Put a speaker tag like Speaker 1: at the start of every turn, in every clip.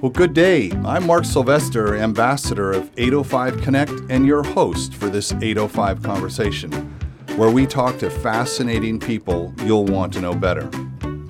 Speaker 1: Well, good day. I'm Mark Sylvester, ambassador of 805 Connect, and your host for this 805 conversation, where we talk to fascinating people you'll want to know better.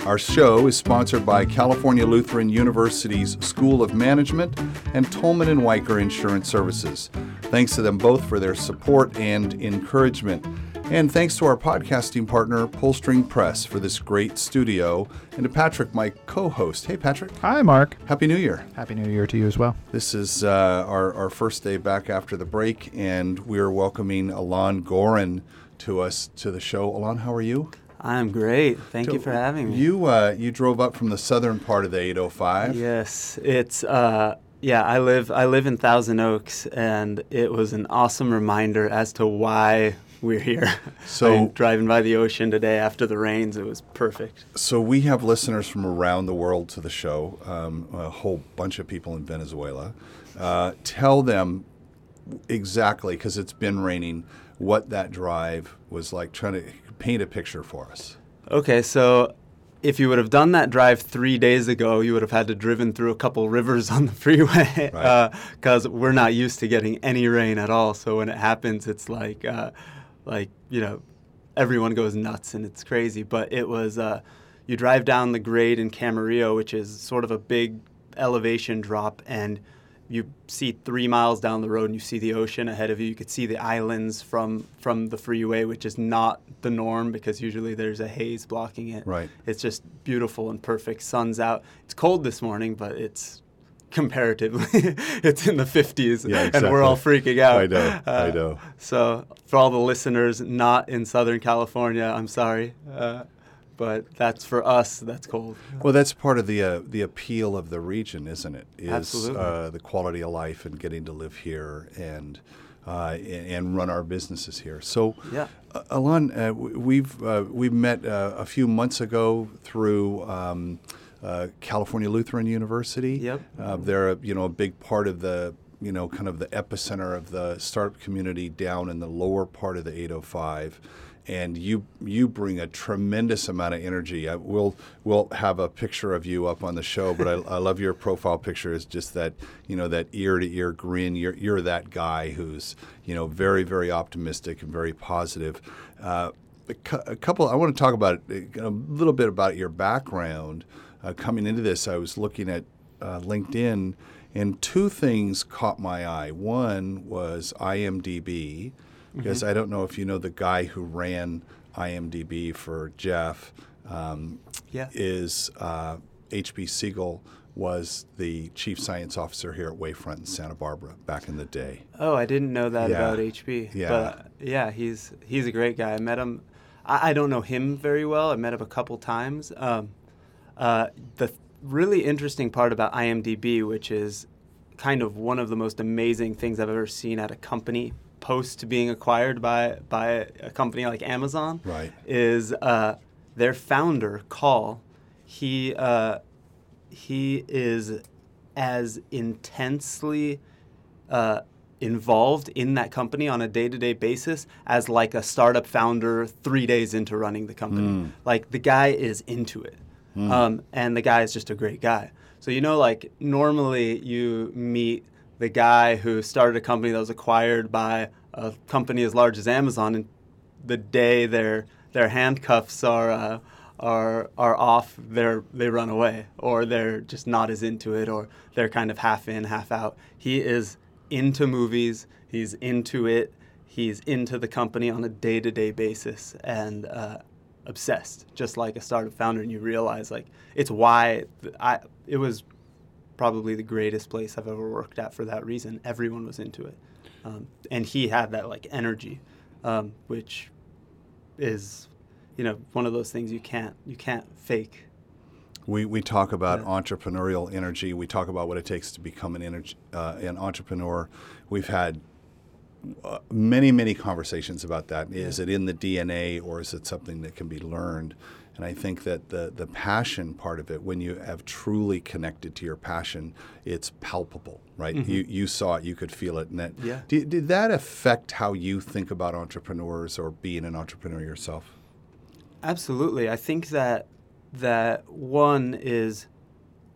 Speaker 1: Our show is sponsored by California Lutheran University's School of Management and Tolman and Wiker Insurance Services. Thanks to them both for their support and encouragement. And thanks to our podcasting partner, Pullstring Press, for this great studio, and to Patrick, my co host. Hey, Patrick.
Speaker 2: Hi, Mark.
Speaker 1: Happy New Year.
Speaker 2: Happy New Year to you as well.
Speaker 1: This is uh, our, our first day back after the break, and we're welcoming Alon Gorin to us to the show. Alon, how are you?
Speaker 3: I'm great. Thank so you for having me.
Speaker 1: You uh, you drove up from the southern part of the 805.
Speaker 3: Yes, it's uh, yeah. I live I live in Thousand Oaks, and it was an awesome reminder as to why we're here. So driving by the ocean today after the rains, it was perfect.
Speaker 1: So we have listeners from around the world to the show, um, a whole bunch of people in Venezuela. Uh, tell them exactly because it's been raining what that drive was like. Trying to paint a picture for us.
Speaker 3: Okay, so if you would have done that drive three days ago, you would have had to driven through a couple rivers on the freeway because right. uh, we're not used to getting any rain at all. So when it happens, it's like uh, like you know everyone goes nuts and it's crazy but it was uh, you drive down the grade in camarillo which is sort of a big elevation drop and you see three miles down the road and you see the ocean ahead of you. You could see the islands from from the freeway which is not the norm because usually there's a haze blocking it.
Speaker 1: Right.
Speaker 3: It's just beautiful and perfect. Sun's out. It's cold this morning but it's comparatively it's in the 50s
Speaker 1: yeah, exactly.
Speaker 3: and we're all freaking out
Speaker 1: i know uh, i know
Speaker 3: so for all the listeners not in southern california i'm sorry uh, but that's for us that's cold
Speaker 1: well that's part of the uh, the appeal of the region isn't it is
Speaker 3: Absolutely.
Speaker 1: Uh, the quality of life and getting to live here and uh, and run our businesses here. So,
Speaker 3: yeah.
Speaker 1: Uh, Alon, uh, we've uh, we met uh, a few months ago through um, uh, California Lutheran University.
Speaker 3: Yep.
Speaker 1: Uh, they're a, you know a big part of the you know kind of the epicenter of the startup community down in the lower part of the 805 and you you bring a tremendous amount of energy. I, we'll we'll have a picture of you up on the show, but I, I love your profile picture. Is just that you know that ear to ear grin. You're you're that guy who's you know very very optimistic and very positive. Uh, a, cu- a couple. I want to talk about a little bit about your background uh, coming into this, I was looking at uh, LinkedIn, and two things caught my eye. One was IMDb, because mm-hmm. I don't know if you know the guy who ran IMDb for Jeff. Um,
Speaker 3: yeah.
Speaker 1: Is H.B. Uh, Siegel was the chief science officer here at Wavefront in Santa Barbara back in the day.
Speaker 3: Oh, I didn't know that yeah. about HB.
Speaker 1: Yeah.
Speaker 3: But yeah, he's he's a great guy. I met him. I, I, don't know him very well. I met him a couple times. Um, uh, the really interesting part about IMDb, which is kind of one of the most amazing things I've ever seen at a company post being acquired by by a company like Amazon,
Speaker 1: right.
Speaker 3: is uh, their founder, Col. He uh, he is as intensely uh, involved in that company on a day-to-day basis as like a startup founder three days into running the company. Mm. Like the guy is into it. Mm. Um, and the guy is just a great guy. So, you know, like normally you meet the guy who started a company that was acquired by a company as large as Amazon, and the day their their handcuffs are uh, are are off, they they run away, or they're just not as into it, or they're kind of half in, half out. He is into movies. He's into it. He's into the company on a day to day basis, and uh, obsessed, just like a startup founder, and you realize like it's why I it was probably the greatest place I've ever worked at for that reason. Everyone was into it, um, and he had that like energy, um, which is you know one of those things you can't you can't fake.
Speaker 1: We, we talk about yeah. entrepreneurial energy. We talk about what it takes to become an, energy, uh, an entrepreneur. We've had many, many conversations about that. Is it in the DNA or is it something that can be learned? And I think that the, the passion part of it, when you have truly connected to your passion, it's palpable, right? Mm-hmm. You, you saw it, you could feel it. And that,
Speaker 3: yeah.
Speaker 1: did, did that affect how you think about entrepreneurs or being an entrepreneur yourself?
Speaker 3: Absolutely. I think that that one is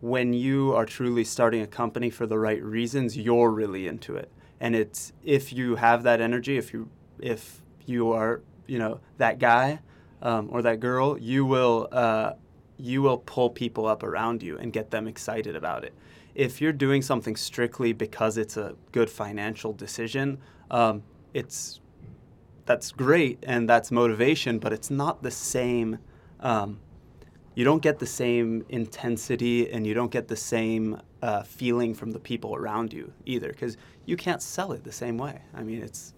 Speaker 3: when you are truly starting a company for the right reasons, you're really into it. And it's if you have that energy, if you if you are you know that guy um, or that girl, you will uh, you will pull people up around you and get them excited about it. If you're doing something strictly because it's a good financial decision, um, it's that's great and that's motivation, but it's not the same. Um, you don't get the same intensity and you don't get the same uh, feeling from the people around you either because you can't sell it the same way. I mean, it's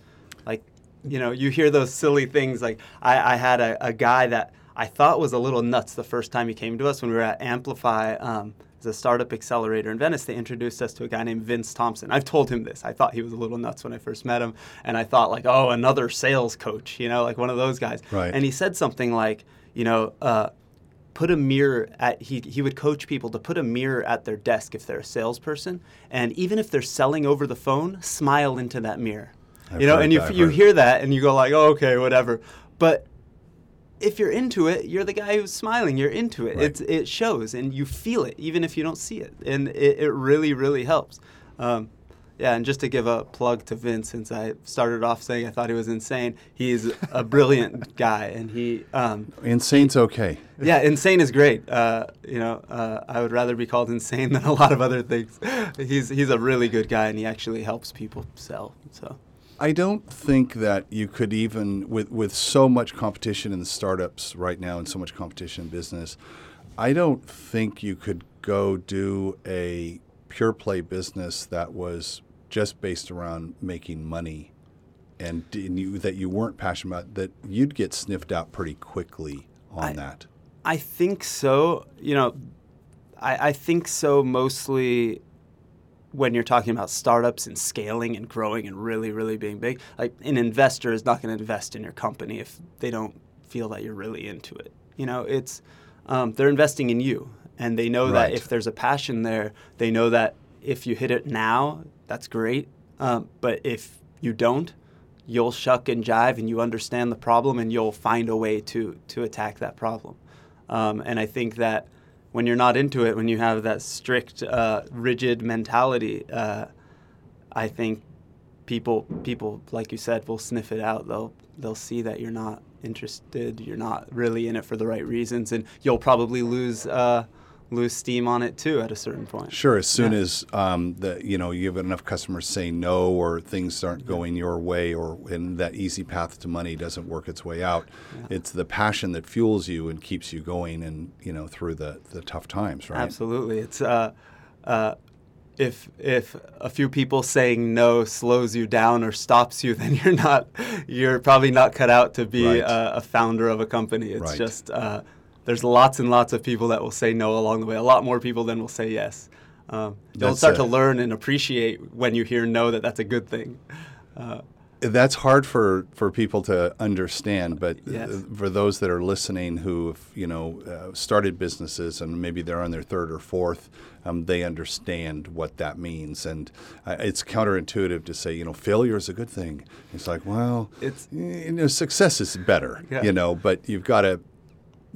Speaker 3: like, you know, you hear those silly things. Like, I, I had a, a guy that I thought was a little nuts the first time he came to us when we were at Amplify. Um, as a startup accelerator in Venice, they introduced us to a guy named Vince Thompson. I've told him this. I thought he was a little nuts when I first met him, and I thought like, oh, another sales coach, you know, like one of those guys.
Speaker 1: Right.
Speaker 3: And he said something like, you know, uh, put a mirror at he, he would coach people to put a mirror at their desk if they're a salesperson and even if they're selling over the phone smile into that mirror.
Speaker 1: I've
Speaker 3: you know and you,
Speaker 1: that,
Speaker 3: you hear that and you go like oh, okay whatever. But if you're into it you're the guy who's smiling you're into it.
Speaker 1: Right.
Speaker 3: it's, it shows and you feel it even if you don't see it and it, it really really helps. Um, yeah, and just to give a plug to Vince, since I started off saying I thought he was insane, he's a brilliant guy, and he um,
Speaker 1: Insane's okay.
Speaker 3: yeah, insane is great. Uh, you know, uh, I would rather be called insane than a lot of other things. He's he's a really good guy, and he actually helps people sell. So
Speaker 1: I don't think that you could even with with so much competition in the startups right now and so much competition in business, I don't think you could go do a pure play business that was just based around making money and, you, that you weren't passionate about that you'd get sniffed out pretty quickly on
Speaker 3: I-
Speaker 1: that.
Speaker 3: I think so. You know, I, I think so mostly when you're talking about startups and scaling and growing and really, really being big. Like an investor is not going to invest in your company if they don't feel that you're really into it. You know, it's um, they're investing in you, and they know that if there's a passion there, they know that if you hit it now, that's great. Um, but if you don't, you'll shuck and jive, and you understand the problem, and you'll find a way to to attack that problem. Um, and I think that when you're not into it, when you have that strict, uh, rigid mentality, uh, I think people people like you said will sniff it out. They'll they'll see that you're not interested, you're not really in it for the right reasons, and you'll probably lose uh, lose steam on it too at a certain point.
Speaker 1: Sure. As soon
Speaker 3: Yeah.
Speaker 1: as um, the you know you have enough customers say no, or things aren't going your way, or and that easy path to money doesn't work its way out, it's the passion that fuels you and keeps you going, and you know through the the tough times, right?
Speaker 3: Absolutely, it's uh, uh, if if a few people saying no slows you down or stops you, then you're not you're probably not cut out to be
Speaker 1: Right.
Speaker 3: a, a founder of a company. It's
Speaker 1: Right.
Speaker 3: just uh, there's lots and lots of people that will say no along the way. A lot more people than will say yes. Um, you'll
Speaker 1: That's
Speaker 3: start
Speaker 1: a-
Speaker 3: to learn and appreciate when you hear no that that's a good thing. Uh,
Speaker 1: That's hard for, for people to understand, but
Speaker 3: Yes.
Speaker 1: uh, for those that are listening who have you know uh, started businesses and maybe they're on their third or fourth, um, they understand what that means, and uh, it's counterintuitive to say you know failure is a good thing. It's like well,
Speaker 3: It's-
Speaker 1: you know success is better,
Speaker 3: Yeah.
Speaker 1: you know, but you've got to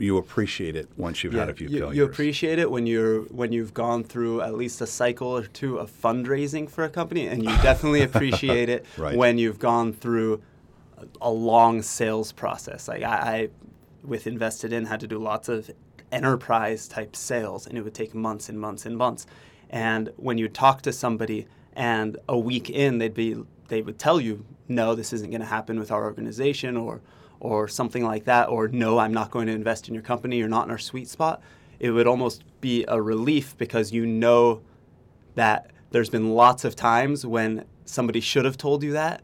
Speaker 1: you appreciate it once you've had a few
Speaker 3: you,
Speaker 1: failures.
Speaker 3: you appreciate it when you're when you've gone through at least a cycle or two of fundraising for a company, and you definitely appreciate it
Speaker 1: Right.
Speaker 3: when you've gone through a, a long sales process. Like I, I, with Invested In, had to do lots of enterprise type sales, and it would take months and months and months. And when you talk to somebody, and a week in, they'd be they would tell you, no, this isn't going to happen with our organization, or or something like that, or no, I'm not going to invest in your company. You're not in our sweet spot. It would almost be a relief because you know that there's been lots of times when somebody should have told you that,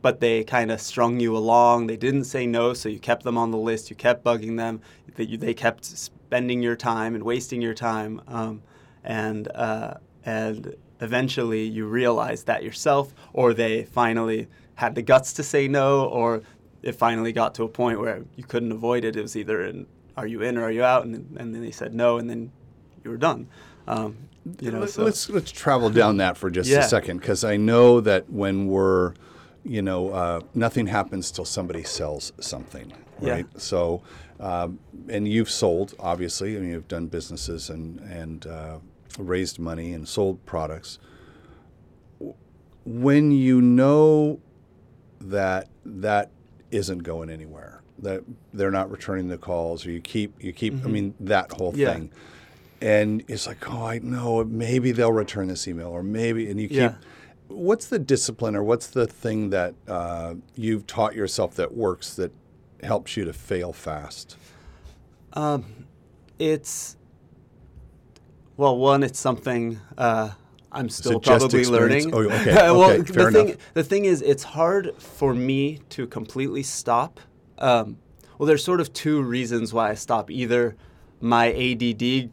Speaker 3: but they kind of strung you along. They didn't say no, so you kept them on the list. You kept bugging them. They, kept spending your time and wasting your time, um, and uh, and eventually you realize that yourself, or they finally had the guts to say no, or it finally got to a point where you couldn't avoid it. It was either in, are you in or are you out, and, and then they said no, and then you were done. Um, you know, so
Speaker 1: let's let's travel down that for just
Speaker 3: Yeah.
Speaker 1: a second because I know that when we're, you know, uh, nothing happens till somebody sells something,
Speaker 3: Yeah.
Speaker 1: right? So, um, and you've sold obviously, I and you've done businesses and and uh, raised money and sold products. When you know that that isn't going anywhere, that they're not returning the calls, or you keep you keep, I mean, that whole
Speaker 3: Mm-hmm. Yeah.
Speaker 1: thing, and it's like, oh, I know, maybe they'll return this email, or maybe, and you keep.
Speaker 3: Yeah.
Speaker 1: What's the discipline, or what's the thing that uh, you've taught yourself that works that helps you to fail fast?
Speaker 3: It's well, one, it's something uh, I'm still probably learning.
Speaker 1: Oh, okay,
Speaker 3: well,
Speaker 1: okay,
Speaker 3: the
Speaker 1: fair
Speaker 3: thing
Speaker 1: enough.
Speaker 3: the thing is, it's hard for me to completely stop. Um, well, there's sort of two reasons why I stop. Either my ADD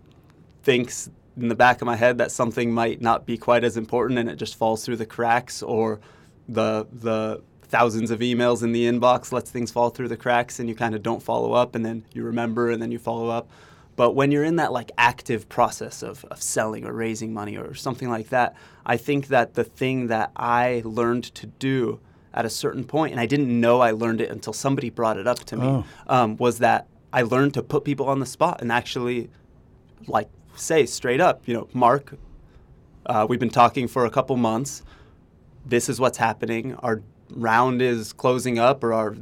Speaker 3: thinks in the back of my head that something might not be quite as important and it just falls through the cracks, or the the thousands of emails in the inbox lets things fall through the cracks and you kind of don't follow up and then you remember and then you follow up. But when you're in that like active process of, of selling or raising money or something like that, I think that the thing that I learned to do at a certain point, and I didn't know I learned it until somebody brought it up to me,
Speaker 1: Oh.
Speaker 3: um, was that I learned to put people on the spot and actually like say straight up, you know, Mark, uh, we've been talking for a couple months. This is what's happening. Our round is closing up, or our,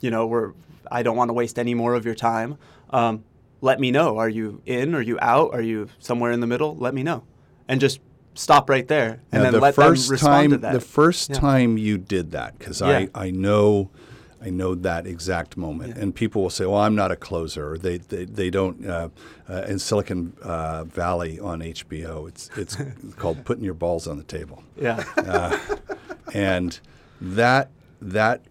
Speaker 3: you know, we're. I don't want to waste any more of your time. Um, let me know. Are you in? Are you out? Are you somewhere in the middle? Let me know, and just stop right there, and
Speaker 1: Now,
Speaker 3: then
Speaker 1: the
Speaker 3: let
Speaker 1: first
Speaker 3: them respond
Speaker 1: time,
Speaker 3: to that.
Speaker 1: the first
Speaker 3: Yeah.
Speaker 1: time you did that, because
Speaker 3: Yeah.
Speaker 1: I, I know, I know that exact moment,
Speaker 3: Yeah.
Speaker 1: and people will say, "Well, I'm not a closer," or they they, they don't. Uh, uh, in Silicon uh, Valley on HBO, it's it's called putting your balls on the table,
Speaker 3: yeah.
Speaker 1: and that that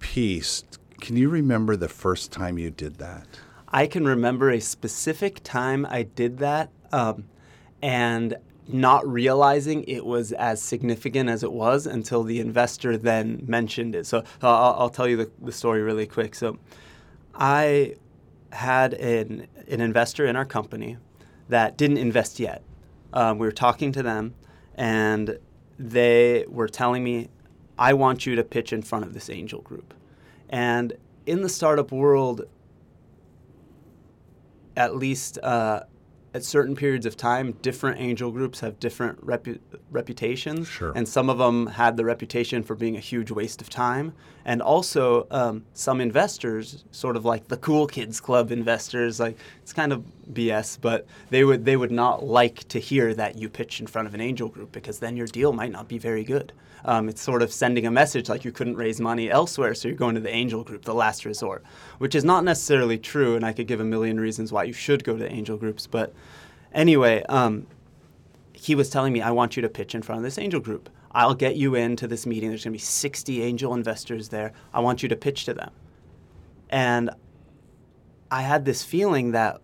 Speaker 1: piece. Can you remember the first time you did that?
Speaker 3: I can remember a specific time I did that um, and not realizing it was as significant as it was until the investor then mentioned it. So I'll, I'll tell you the, the story really quick. So I had an, an investor in our company that didn't invest yet. Um, we were talking to them, and they were telling me, I want you to pitch in front of this angel group. And in the startup world, at least uh, at certain periods of time, different angel groups have different repu- reputations.
Speaker 1: Sure.
Speaker 3: And some of them had the reputation for being a huge waste of time. And also, um, some investors, sort of like the cool kids club investors, like it's kind of BS, but they would they would not like to hear that you pitch in front of an angel group because then your deal might not be very good. Um, it's sort of sending a message like you couldn't raise money elsewhere, so you're going to the angel group, the last resort, which is not necessarily true. And I could give a million reasons why you should go to angel groups. But anyway, um, he was telling me, I want you to pitch in front of this angel group. I'll get you into this meeting. There's going to be 60 angel investors there. I want you to pitch to them. And I had this feeling that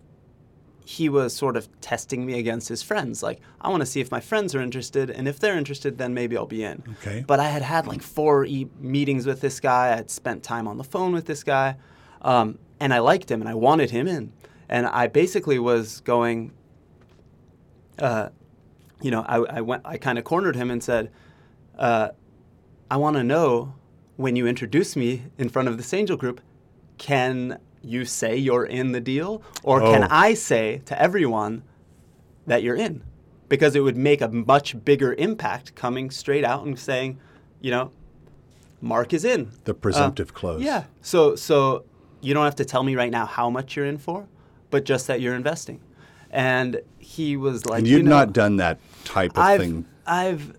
Speaker 3: he was sort of testing me against his friends. Like, I want to see if my friends are interested, and if they're interested, then maybe I'll be in.
Speaker 1: Okay.
Speaker 3: But I had had like four e- meetings with this guy. I had spent time on the phone with this guy, um, and I liked him, and I wanted him in. And I basically was going, uh, you know, I, I went, I kind of cornered him and said, uh, I want to know when you introduce me in front of this angel group, can you say you're in the deal, or can
Speaker 1: Oh.
Speaker 3: I say to everyone that you're in? Because it would make a much bigger impact coming straight out and saying, you know, Mark is in.
Speaker 1: The presumptive close.
Speaker 3: Yeah. So so you don't have to tell me right now how much you're in for, but just that you're investing. And he was like,
Speaker 1: And
Speaker 3: you
Speaker 1: you'd
Speaker 3: know,
Speaker 1: not done that type of
Speaker 3: I've,
Speaker 1: thing.
Speaker 3: I've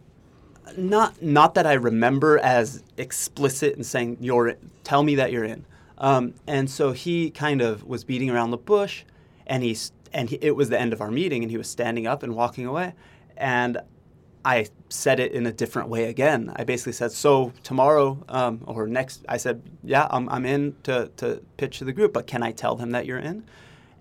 Speaker 3: not not that I remember as explicit in saying you're tell me that you're in. Um, and so he kind of was beating around the bush, and he's and he, it was the end of our meeting, and he was standing up and walking away, and I said it in a different way again. I basically said, "So tomorrow um, or next," I said, "Yeah, I'm, I'm in to to pitch to the group, but can I tell them that you're in?"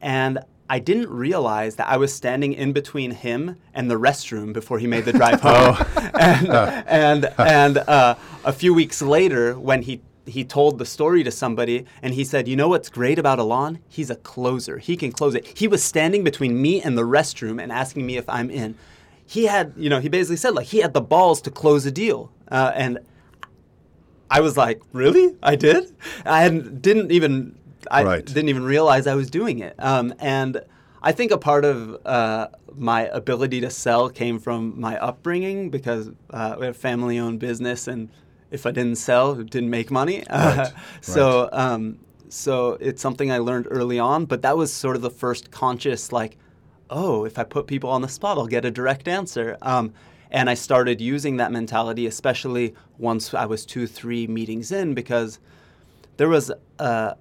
Speaker 3: And I didn't realize that I was standing in between him and the restroom before he made the drive home. and and, and uh, a few weeks later, when he he told the story to somebody, and he said, "You know what's great about Alon? He's a closer. He can close it." He was standing between me and the restroom and asking me if I'm in. He had, you know, he basically said like he had the balls to close a deal, uh, and I was like, "Really? I did? I didn't even I
Speaker 1: Right.
Speaker 3: didn't even realize I was doing it." Um, and I think a part of uh, my ability to sell came from my upbringing because uh, we had a family-owned business, and if I didn't sell, it didn't make money.
Speaker 1: Right.
Speaker 3: so, um, so it's something I learned early on. But that was sort of the first conscious, like, oh, if I put people on the spot, I'll get a direct answer. Um, and I started using that mentality, especially once I was two, three meetings in, because there was uh,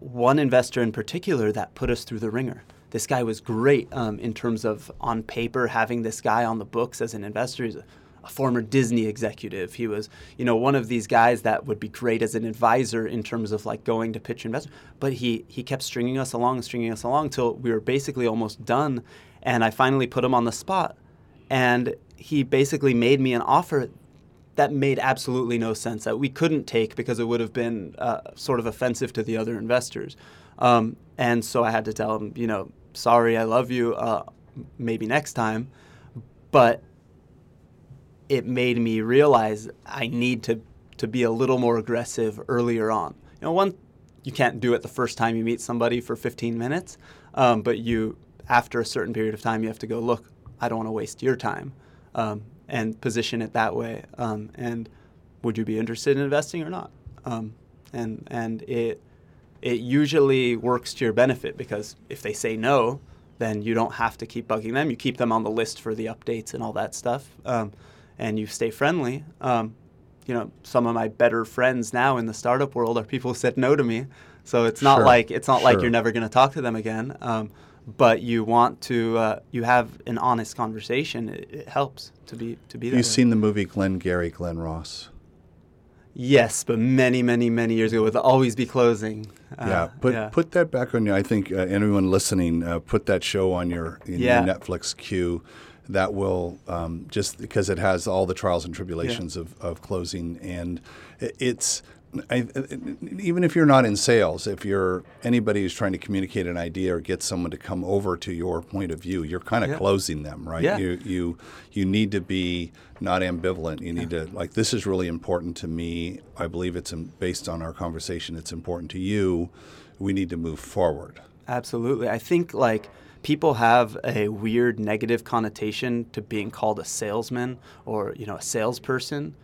Speaker 3: one investor in particular that put us through the ringer. This guy was great um, in terms of on paper having this guy on the books as an investor. He's a, a former Disney executive. He was, you know, one of these guys that would be great as an advisor in terms of like going to pitch investors. But he he kept stringing us along stringing us along till we were basically almost done. And I finally put him on the spot, and he basically made me an offer that made absolutely no sense that we couldn't take because it would have been uh, sort of offensive to the other investors. Um, and so I had to tell him, you know, sorry, I love you, uh, maybe next time. But it made me realize I need to, to be a little more aggressive earlier on. You know, one, you can't do it the first time you meet somebody for 15 minutes, um, but you, after a certain period of time, you have to go, look, I don't want to waste your time, um, and position it that way. Um, and would you be interested in investing or not? Um, and and it it usually works to your benefit because if they say no, then you don't have to keep bugging them. You keep them on the list for the updates and all that stuff, um, and you stay friendly. Um, you know, some of my better friends now in the startup world are people who said no to me. So it's not
Speaker 1: Sure,
Speaker 3: like it's not like you're never going to talk to them again. But you want to uh, you have an honest conversation. It, it helps to be to be there.
Speaker 1: you seen the movie Glenn Gary, Glen Ross?
Speaker 3: Yes, but many, many, many years ago with always be closing. Uh,
Speaker 1: yeah, put put that back on you. I think uh, anyone listening, uh, put that show on your, in
Speaker 3: Yeah.
Speaker 1: your Netflix queue. That will um, just because it has all the trials and tribulations of, of closing, and it, it's I, even if you're not in sales, if you're anybody who's trying to communicate an idea or get someone to come over to your point of view, you're kind of
Speaker 3: Yeah.
Speaker 1: closing them, right?
Speaker 3: Yeah.
Speaker 1: You you you need to be not ambivalent. You need to like this is really important to me. I believe it's based on our conversation. It's important to you. We need to move forward.
Speaker 3: Absolutely. I think like people have a weird negative connotation to being called a salesman or you know a salesperson.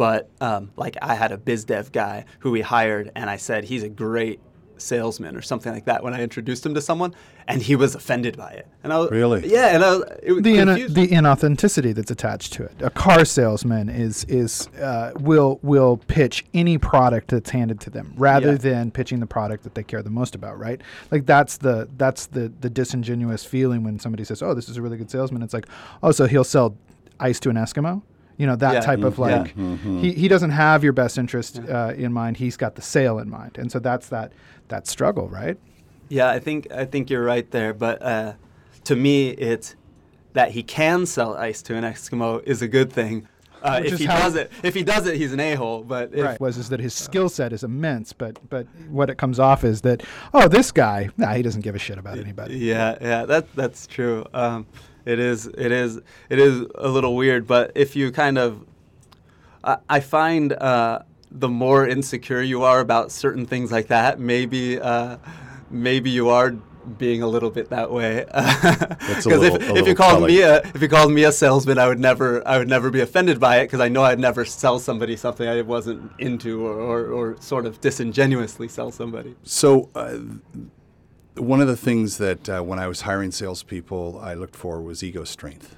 Speaker 3: But um, like I had a biz dev guy who we hired, and I said he's a great salesman or something like that when I introduced him to someone, and he was offended by it. And I was,
Speaker 1: Really?
Speaker 3: yeah, and I was, it was
Speaker 2: the in,
Speaker 3: confused.
Speaker 2: the inauthenticity that's attached to it. A car salesman is is uh, will will pitch any product that's handed to them rather
Speaker 3: Yeah.
Speaker 2: than pitching the product that they care the most about. Right? Like that's the that's the the disingenuous feeling when somebody says, "Oh, this is a really good salesman." It's like, oh, so he'll sell ice to an Eskimo. You know that
Speaker 3: Yeah.
Speaker 2: type of
Speaker 3: Mm, yeah.
Speaker 2: like he, he doesn't have your best interest uh, in mind. He's got the sale in mind, and so that's that that struggle, right?
Speaker 3: Yeah, I think I think you're right there. But uh, to me, it's that he can sell ice to an Eskimo is a good thing. Uh, if he
Speaker 2: how-
Speaker 3: does it, if he does it, he's an a-hole. But if,
Speaker 2: right was is that his skill set is immense but but what it comes off is that oh this guy nah he doesn't give a shit about anybody
Speaker 3: Yeah, yeah, that that's true. Um, it is, it is, it is a little weird. But if you kind of, I, I find uh, the more insecure you are about certain things like that, maybe, uh, maybe you are being a little bit that way. Because if, if you called me a if you called me a salesman, I would never I would never be offended by it because I know I'd never sell somebody something I wasn't into or, or, or sort of disingenuously sell somebody.
Speaker 1: So, uh, one of the things that uh, when I was hiring salespeople, I looked for was ego strength.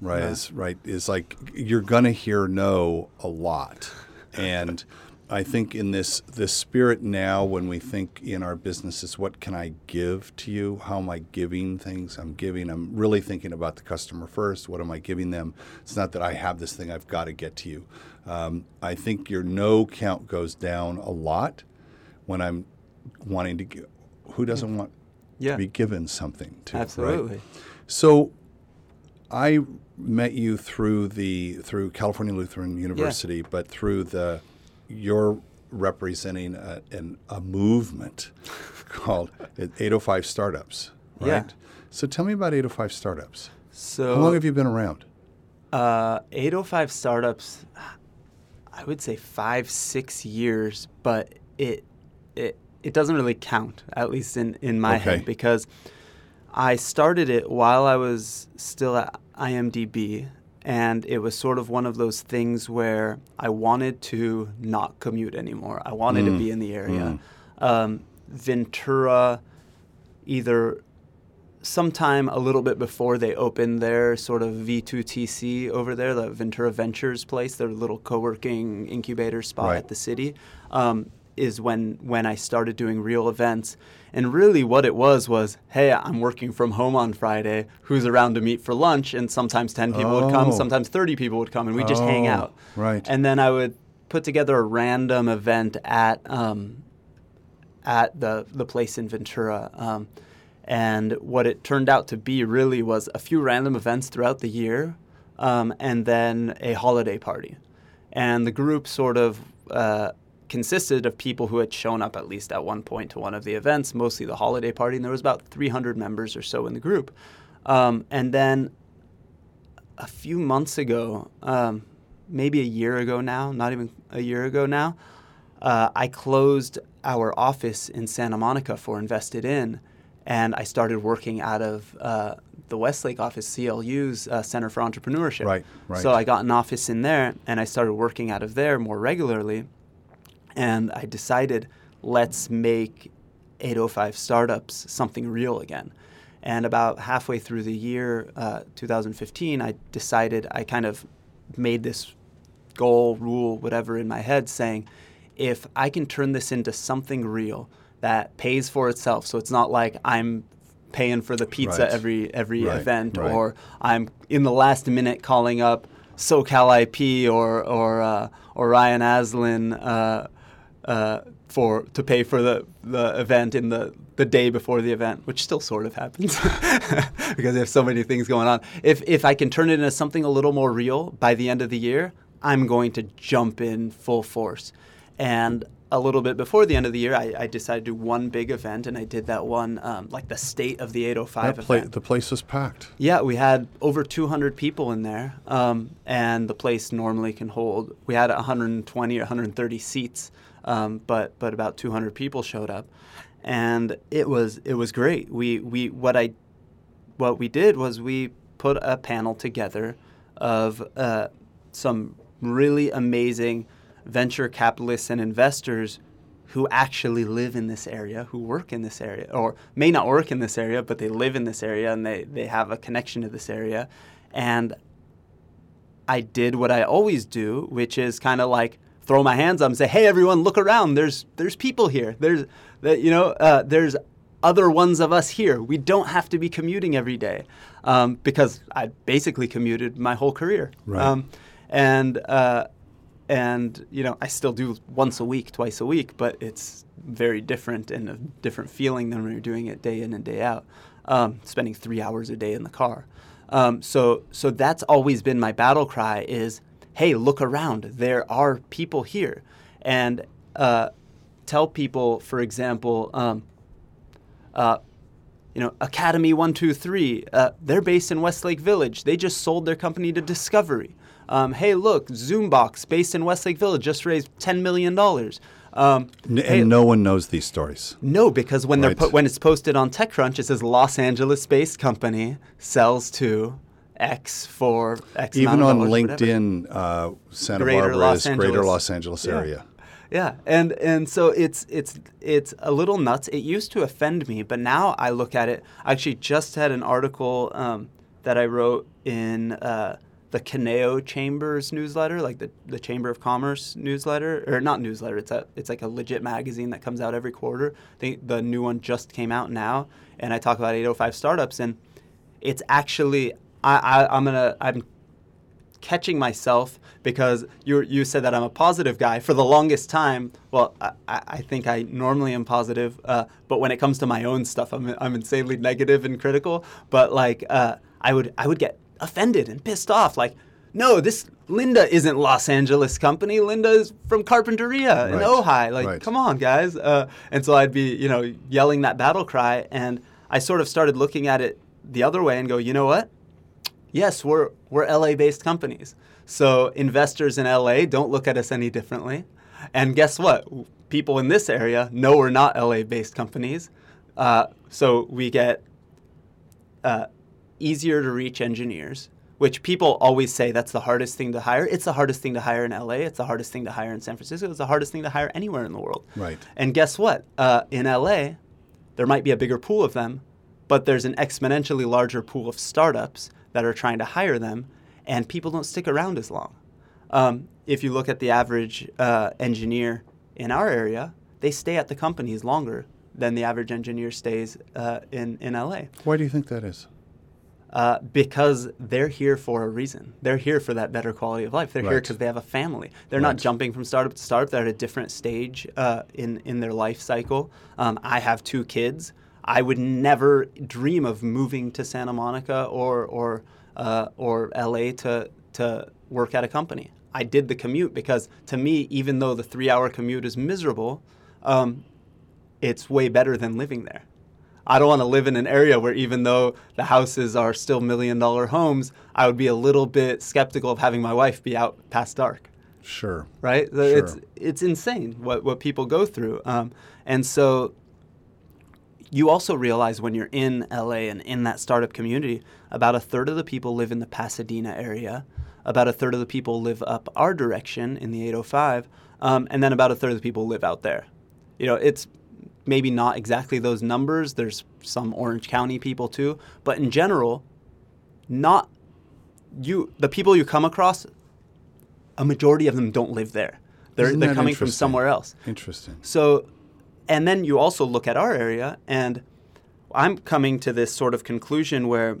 Speaker 1: Right,
Speaker 3: Yeah.
Speaker 1: is right is like you're gonna hear no a lot, and I think in this this spirit now, when we think in our businesses, what can I give to you? How am I giving things? I'm giving. I'm really thinking about the customer first. What am I giving them? It's not that I have this thing I've got to get to you. Um, I think your no count goes down a lot when I'm wanting to give. Who doesn't want
Speaker 3: Yeah,
Speaker 1: to be given something to? right? So I met you through the through California Lutheran University, but through the you're representing a, an, a movement called 805 Startups, right?
Speaker 3: Yeah.
Speaker 1: So tell me about 805 Startups.
Speaker 3: So
Speaker 1: How long have you been around?
Speaker 3: Uh, 805 startups, I would say five, six years, but it it it doesn't really count, at least in, in my
Speaker 1: Okay.
Speaker 3: head, because I started it while I was still at IMDb, and it was sort of one of those things where I wanted to not commute anymore. I wanted to
Speaker 1: Mm.
Speaker 3: be in the area. Um, Ventura, either sometime a little bit before they opened their sort of V2TC over there, the Ventura Ventures place, their little co-working incubator spot
Speaker 1: Right.
Speaker 3: at the city, um, is when when I started doing real events. And really, what it was was, hey, I'm working from home on Friday. Who's around to meet for lunch? And sometimes 10 people would come,
Speaker 1: Oh.
Speaker 3: sometimes 30 people would come, and we would just hang
Speaker 1: Oh,
Speaker 3: out.
Speaker 1: right.
Speaker 3: And then I would put together a random event at um, at the the place in Ventura. Um, and what it turned out to be really was a few random events throughout the year, um, and then a holiday party. And the group sort of uh, consisted of people who had shown up at least at one point to one of the events, mostly the holiday party. And there was about 300 members or so in the group. Um, and then a few months ago, um, maybe a year ago now, not even a year ago now, uh, I closed our office in Santa Monica for Invested In, and I started working out of uh, the Westlake office, CLU's uh, Center for Entrepreneurship.
Speaker 1: Right, right.
Speaker 3: So I got an office in there, and I started working out of there more regularly. And I decided, let's make 805 startups something real again. And about halfway through the year, uh, 2015, I decided I kind of made this goal, rule, whatever in my head, saying, if I can turn this into something real that pays for itself, so it's not like I'm paying for the pizza
Speaker 1: Right.
Speaker 3: every every
Speaker 1: Right,
Speaker 3: event,
Speaker 1: right.
Speaker 3: or I'm in the last minute calling up SoCal IP or or uh, or Ryan Aslin uh, uh, for to pay for the, the event in the the day before the event, which still sort of happens because they have so many things going on. If if I can turn it into something a little more real by the end of the year, I'm going to jump in full force. And a little bit before the end of the year, I, I decided to do one big event, and I did that one, um, like the state of the 805
Speaker 1: That pla-
Speaker 3: event.
Speaker 1: the place was packed.
Speaker 3: Yeah, we had over 200 people in there, um, and the place normally can hold. We had 120 or 130 seats, um, but but about 200 people showed up, and it was it was great. We we what I what we did was we put a panel together of uh, some really amazing venture capitalists and investors who actually live in this area, who work in this area, or may not work in this area, but they live in this area and they, they have a connection to this area. And I did what I always do, which is kind of like throw my hands up and say, "Hey, everyone, look around. There's there's people here. There's that you know uh, there's other ones of us here. We don't have to be commuting every day um, because I basically commuted my whole career.
Speaker 1: Right.
Speaker 3: Um, and uh, and you know I still do once a week, twice a week, but it's very different and a different feeling than when you're doing it day in and day out. Um, spending three hours a day in the car. Um, so so that's always been my battle cry is, hey, look around. There are people here, and uh, tell people, for example. Um, uh, you know, Academy One Two Three. Uh, they're based in Westlake Village. They just sold their company to Discovery. Um, hey, look, Zoombox, based in Westlake Village, just raised ten million dollars. Um,
Speaker 1: N-
Speaker 3: hey,
Speaker 1: and no one knows these stories.
Speaker 3: no, because when they're po- when it's posted on TechCrunch, it says Los Angeles-based company sells to X for X.
Speaker 1: Even on. LinkedIn, uh, Santa
Speaker 3: Greater
Speaker 1: Barbara
Speaker 3: Los
Speaker 1: is Greater Los Angeles
Speaker 3: Yeah.
Speaker 1: area.
Speaker 3: Yeah, and and so it's it's it's a little nuts. It used to offend me, but now I look at it. I actually just had an article um, that I wrote in uh, the Conejo Chambers newsletter, like the, the Chamber of Commerce newsletter, or not newsletter. It's a it's like a legit magazine that comes out every quarter. The the new one just came out now, and I talk about 805 startups, and it's actually I, I I'm gonna I'm catching myself because you you said that I'm a positive guy for the longest time. Well, I, I I think I normally am positive, uh, but when it comes to my own stuff, I'm I'm insanely negative and critical. But like uh, I would I would get offended and pissed off. Like, no, this Lynda isn't Los Angeles company. Lynda is from Carpinteria in
Speaker 1: Right.
Speaker 3: Ojai. Like,
Speaker 1: Right.
Speaker 3: come on, guys. Uh, and so I'd be you know yelling that battle cry, and I sort of started looking at it the other way and go, you know what? Yes, we're we're LA-based companies. So investors in LA don't look at us any differently. And guess what? People in this area know we're not LA-based companies. Uh, so we get uh, easier to reach engineers, which people always say that's the hardest thing to hire. It's the hardest thing to hire in LA. It's the hardest thing to hire in San Francisco. It's the hardest thing to hire anywhere in the world.
Speaker 1: Right.
Speaker 3: And guess what? Uh, in LA, there might be a bigger pool of them, but there's an exponentially larger pool of startups that are trying to hire them, and people don't stick around as long. Um, if you look at the average uh, engineer in our area, they stay at the companies longer than the average engineer stays uh, in, in LA
Speaker 1: Why do you think that is?
Speaker 3: Uh, because they're here for a reason. They're here for that better quality of life. They're here because they have a family. They're
Speaker 1: Right.
Speaker 3: not jumping from startup to startup. They're at a different stage uh, in in their life cycle. Um, I have two kids. I would never dream of moving to Santa Monica or or uh, or LA to to work at a company. I did the commute because to me, even though the three hour commute is miserable, um, it's way better than living there. I don't want to live in an area where even though the houses are still million dollar homes, I would be a little bit skeptical of having my wife be out past dark.
Speaker 1: Sure.
Speaker 3: Right?
Speaker 1: Sure.
Speaker 3: It's it's insane what what people go through. Um, and so you also realize when you're in LA and in that startup community, about a third of the people live in the Pasadena area, about a third of the people live up our direction in the 805, um, and then about a third of the people live out there. You know, it's maybe not exactly those numbers. There's some Orange County people too, but in general, not you. The people you come across, a majority of them don't live there. They're,
Speaker 1: Isn't
Speaker 3: they're coming from somewhere else.
Speaker 1: Interesting.
Speaker 3: So, and then you also look at our area, and I'm coming to this sort of conclusion where,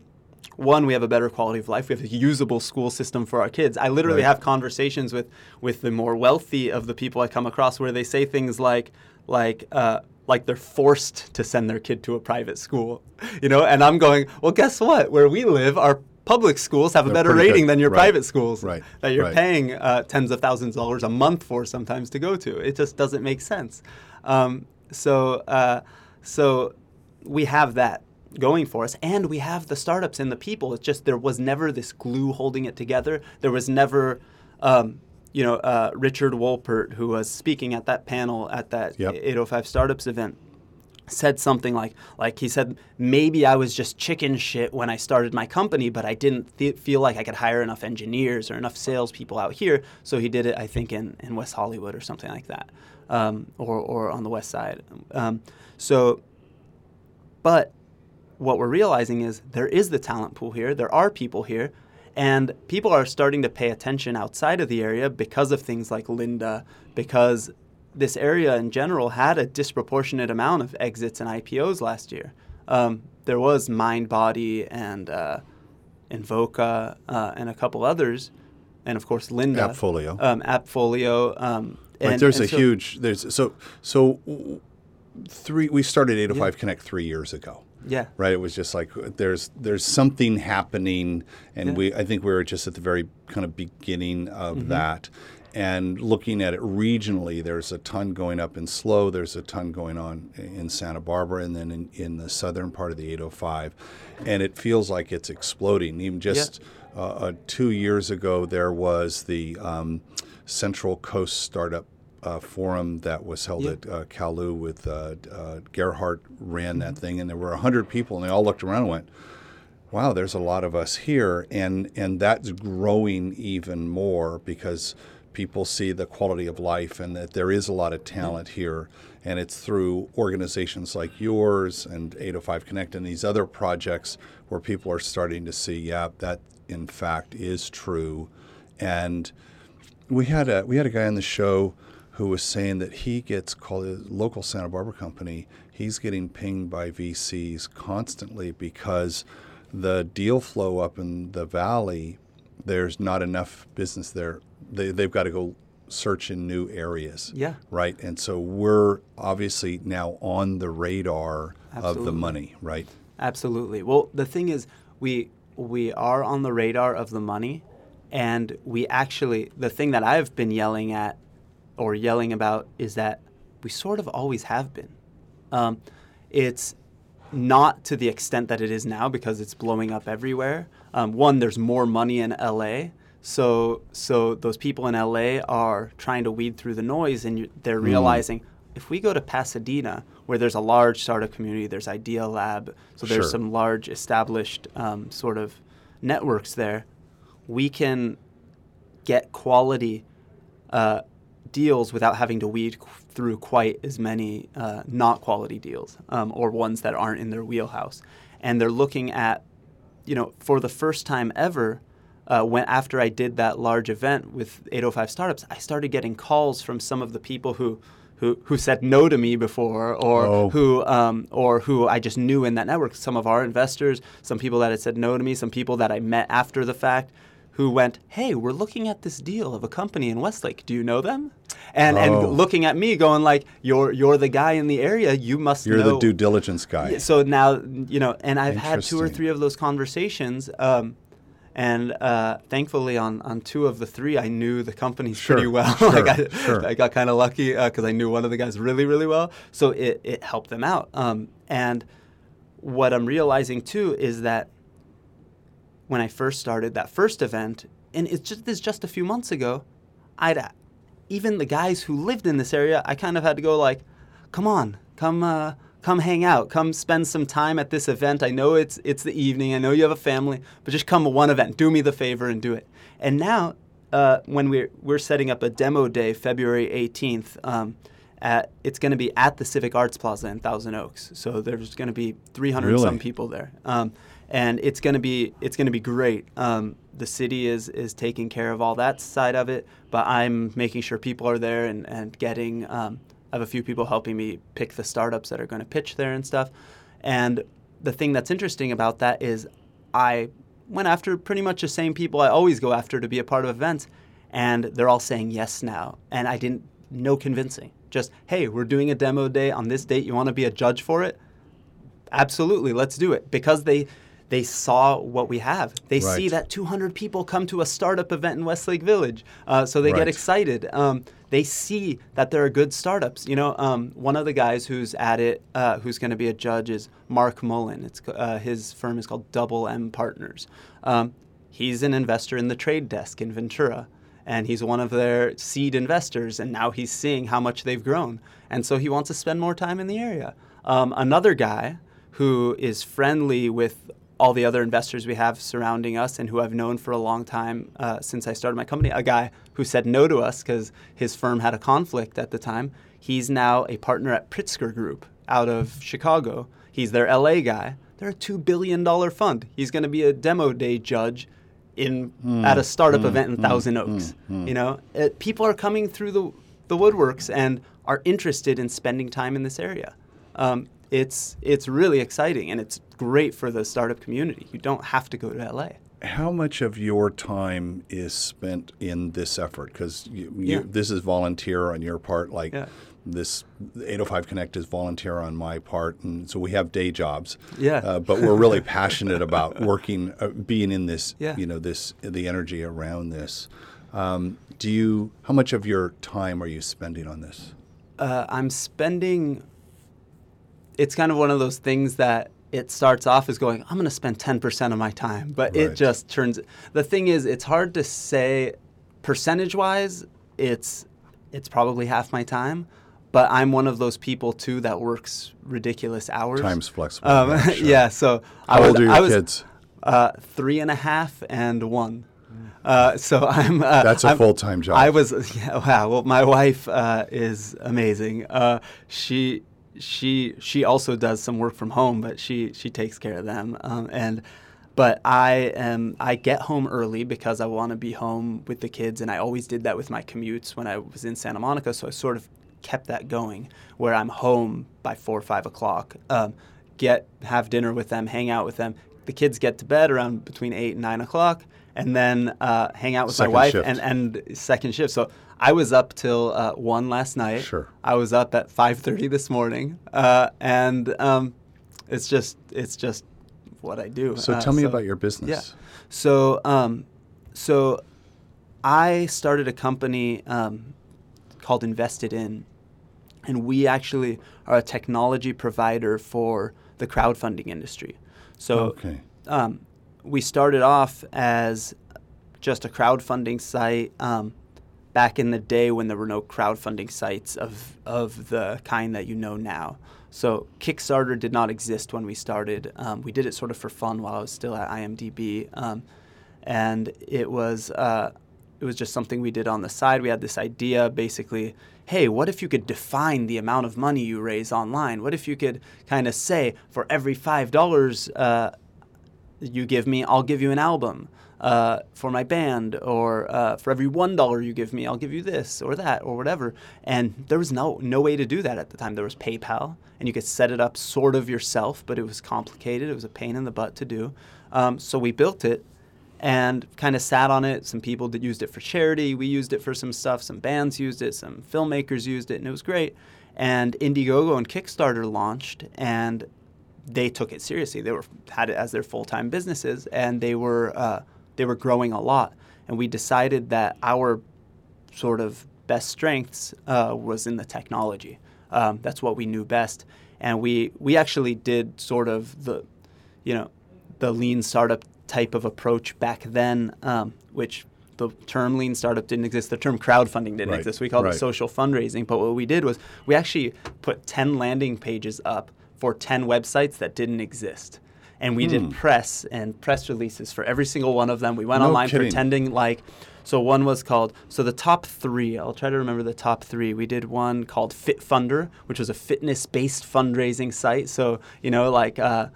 Speaker 3: one, we have a better quality of life. We have a usable school system for our kids. I literally
Speaker 1: Right.
Speaker 3: have conversations with with the more wealthy of the people I come across where they say things like, like. Uh, like they're forced to send their kid to a private school, you know, and I'm going, well, guess what? Where we live, our public schools have a
Speaker 1: They're
Speaker 3: better rating
Speaker 1: good.
Speaker 3: than your
Speaker 1: Right.
Speaker 3: private schools
Speaker 1: Right.
Speaker 3: that you're
Speaker 1: Right.
Speaker 3: paying uh, tens of thousands of dollars a month for sometimes to go to. It just doesn't make sense. Um, so, uh, so we have that going for us, and we have the startups and the people. It's just there was never this glue holding it together. There was never. Um, you know, uh, Richard Wolpert, who was speaking at that panel at that
Speaker 1: Yep.
Speaker 3: 805 Startups event, said something like like he said maybe I was just chicken shit when I started my company, but I didn't th- feel like I could hire enough engineers or enough salespeople out here. So he did it, I think, in, in West Hollywood or something like that, um, or or on the West Side. Um, so, but what we're realizing is there is the talent pool here. There are people here. And people are starting to pay attention outside of the area because of things like Lynda, because this area in general had a disproportionate amount of exits and IPOs last year. Um, there was MindBody and uh, Invoca uh, and a couple others, and of course Lynda.
Speaker 1: Appfolio.
Speaker 3: Um, Appfolio. Um,
Speaker 1: Right, there's
Speaker 3: and
Speaker 1: a
Speaker 3: so-
Speaker 1: huge there's so so three we started 805 Connect 3 years ago.
Speaker 3: Yeah.
Speaker 1: Right, it was just like there's there's something happening and
Speaker 3: Yeah.
Speaker 1: we I think we were just at the very kind of beginning of
Speaker 3: Mm-hmm.
Speaker 1: that. And looking at it regionally, there's a ton going up in SLO, there's a ton going on in Santa Barbara, and then in, in the southern part of the 805. And it feels like it's exploding. Even just uh, uh, two years ago, there was the um, Central Coast Startup uh, Forum that was held
Speaker 3: Yeah.
Speaker 1: at uh, Kalu with uh, uh, Gerhard ran that thing, and there were 100 people, and they all looked around and went, wow, there's a lot of us here, and and that's growing even more because people see the quality of life and that there is a lot of talent here, and it's through organizations like yours and 805 Connect and these other projects where people are starting to see, yeah, that in fact is true, and we had a we had a guy on the show who was saying that he gets called a local Santa Barbara company. He's getting pinged by VCs constantly because the deal flow up in the valley, there's not enough business there. They, they've got to go search in new areas.
Speaker 3: Yeah.
Speaker 1: Right. And so we're obviously now on the radar of the money. Right.
Speaker 3: Absolutely. Well, the thing is, we we are on the radar of the money, and we actually the thing that I've been yelling at or yelling about is that we sort of always have been. Um, it's not to the extent that it is now because it's blowing up everywhere. Um, one, there's more money in LA. So, so those people in LA are trying to weed through the noise, and they're realizing if we go to Pasadena, where there's a large startup community. There's Idealab, so there's
Speaker 1: Sure.
Speaker 3: some large established um, sort of networks there. We can get quality uh, deals without having to weed through quite as many uh, not quality deals um, or ones that aren't in their wheelhouse. And they're looking at, you know, for the first time ever, uh, when after I did that large event with 805 startups, I started getting calls from some of the people who. Who, who said no to me before, or
Speaker 1: Oh.
Speaker 3: who um, or who I just knew in that network. Some of our investors, some people that had said no to me, some people that I met after the fact, who went, "Hey, we're looking at this deal of a company in Westlake. Do you know them?" And
Speaker 1: Oh.
Speaker 3: and looking at me, going like, "You're you're the guy in the area. You must
Speaker 1: You're
Speaker 3: know."
Speaker 1: the due diligence guy.
Speaker 3: So now you know, and I've had two or three of those conversations. Um, and uh, thankfully, on, on two of the three, I knew the companies
Speaker 1: Sure,
Speaker 3: pretty well.
Speaker 1: sure,
Speaker 3: like I,
Speaker 1: sure.
Speaker 3: I got kind of lucky because I knew one of the guys really, really well. So it, it helped them out. Um, and what I'm realizing too is that when I first started that first event, and it's just this just a few months ago, I'd even the guys who lived in this area, I kind of had to go like, "Come on, come, uh, come hang out, come spend some time at this event. I know it's it's the evening, I know you have a family, but just come to one event. Do me the favor and do it." And now, uh, when we're we're setting up a demo day, February 18th. Um, at, it's going to be at the Civic Arts Plaza in Thousand Oaks. So there's going to be 300
Speaker 1: Really?
Speaker 3: some people there, um, and it's going to be it's going to be great. Um, the city is is taking care of all that side of it, but I'm making sure people are there and and getting. Um, I have a few people helping me pick the startups that are going to pitch there and stuff. And the thing that's interesting about that is, I went after pretty much the same people I always go after to be a part of events, and they're all saying yes now. And I didn't no convincing. Just hey, we're doing a demo day on this date. You want to be a judge for it? absolutely let's do it because they they saw what we have. They see that 200 people come to a startup event in westlake village uh, so they
Speaker 1: Right.
Speaker 3: get excited. Um, they see that there are good startups. You know um, one of the guys who's at it uh, who's going to be a judge is mark mullen. It's, uh, his firm is called double m partners. Um, he's an investor in the trade desk in ventura and he's one of their seed investors and now he's seeing how much they've grown and so he wants to spend more time in the area. Um, another guy who is friendly with all the other investors we have surrounding us and who I've known for a long time uh, since I started my company. A guy who said no to us because his firm had a conflict at the time. He's now a partner at Pritzker Group out of Chicago. He's their LA guy. They're a $2 billion fund. He's going to be a demo day judge in hmm. at a startup hmm. event in hmm. Thousand Oaks. You know, it, people are coming through the, the woodworks and are interested in spending time in this area. Um, it's it's really exciting and it's great for the startup community. You don't have to go to LA.
Speaker 1: How much of your time is spent in this effort? Because you, you,
Speaker 3: Yeah.
Speaker 1: this is volunteer on your part, like
Speaker 3: Yeah.
Speaker 1: this 805 Connect is volunteer on my part, and so we have day jobs.
Speaker 3: Yeah.
Speaker 1: Uh, but we're really passionate about working, uh, being in this,
Speaker 3: Yeah.
Speaker 1: you know, this the energy around this. Um, do you? How much of your time are you spending on this?
Speaker 3: Uh, I'm spending. It's kind of one of those things that it starts off as going, I'm going to spend 10% of my time, but it just turns. The thing is, it's hard to say percentage wise. It's it's probably half my time, but I'm one of those people too that works ridiculous hours.
Speaker 1: Time's flexible.
Speaker 3: Um,
Speaker 1: yeah, sure.
Speaker 3: yeah, so I
Speaker 1: How
Speaker 3: was,
Speaker 1: old are your
Speaker 3: I was,
Speaker 1: kids?
Speaker 3: Uh, three and a half and one. Uh, so I'm. Uh,
Speaker 1: That's a
Speaker 3: I'm-
Speaker 1: full-time job.
Speaker 3: I was. Yeah, wow. Well, my wife uh, is amazing. Uh, she she she also does some work from home, but she she takes care of them. Um, and but I am I get home early because I want to be home with the kids, and I always did that with my commutes when I was in Santa Monica. So I sort of kept that going, where I'm home by four or five o'clock. Um, get have dinner with them, hang out with them. The kids get to bed around between eight and nine o'clock, and then uh, hang out with
Speaker 1: Second
Speaker 3: my wife
Speaker 1: shift.
Speaker 3: and and second shift. So I was up till uh, one last night.
Speaker 1: Sure.
Speaker 3: I was up at five thirty this morning, uh, and um, it's just it's just what I do.
Speaker 1: So
Speaker 3: Uh,
Speaker 1: tell me about your business.
Speaker 3: Yeah. So um, so I started a company um, called Invested In, and we actually are a technology provider for the crowdfunding industry. So
Speaker 1: Okay.
Speaker 3: um, we started off as just a crowdfunding site um, back in the day when there were no crowdfunding sites of, of the kind that you know now. So Kickstarter did not exist when we started. Um, we did it sort of for fun while I was still at IMDb, um, and it was uh, it was just something we did on the side. We had this idea, basically, hey, what if you could define the amount of money you raise online? What if you could kind of say, for every five dollars uh, you give me, I'll give you an album uh, for my band, or uh, for every one dollar you give me, I'll give you this or that or whatever. And there was no no way to do that at the time. There was PayPal, and you could set it up sort of yourself, but it was complicated. It was a pain in the butt to do. Um, so we built it and kind of sat on it. Some people that used it for charity. We used it for some stuff. Some bands used it. Some filmmakers used it, and it was great. And Indiegogo and Kickstarter launched, and they took it seriously. They were had it as their full time businesses, and they were uh, they were growing a lot. And we decided that our sort of best strengths uh, was in the technology. Um, that's what we knew best, and we we actually did sort of the, you know, the lean startup type of approach back then, um, which the term lean startup didn't exist. The term crowdfunding didn't
Speaker 1: Right,
Speaker 3: exist. We called
Speaker 1: right.
Speaker 3: it social fundraising. But what we did was we actually put 10 landing pages up for 10 websites that didn't exist. And we did press and press releases for every single one of them. We went
Speaker 1: Hmm. No
Speaker 3: online
Speaker 1: kidding.
Speaker 3: pretending like, so one was called, so the top three, I'll try to remember the top three. We did one called Fit Funder, which was a fitness based fundraising site. So, you know, like, uh,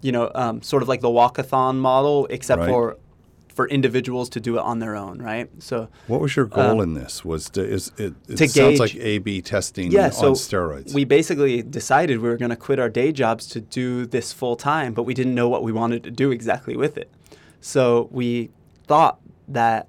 Speaker 3: you know, um, sort of like the walkathon model, except
Speaker 1: Right.
Speaker 3: for for individuals to do it on their own, right? So
Speaker 1: What was your goal
Speaker 3: Um,
Speaker 1: in this? Was to, is it, it
Speaker 3: to
Speaker 1: sounds
Speaker 3: gauge-
Speaker 1: like A/B testing
Speaker 3: yeah,
Speaker 1: on
Speaker 3: so
Speaker 1: steroids.
Speaker 3: we basically decided we were going to quit our day jobs to do this full time, but we didn't know what we wanted to do exactly with it. So we thought that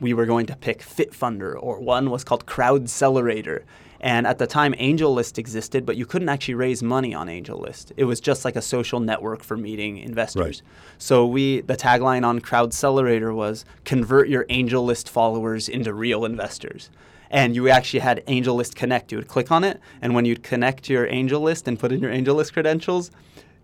Speaker 3: we were going to pick FitFunder, or one was called Crowdcelerator. And at the time, AngelList existed, but you couldn't actually raise money on AngelList. It was just like a social network for meeting investors.
Speaker 1: Right.
Speaker 3: So we, the tagline on Crowdcelerator was "Convert your AngelList followers into real investors." And you actually had AngelList Connect. You would click on it, and when you'd connect your AngelList and put in your AngelList credentials,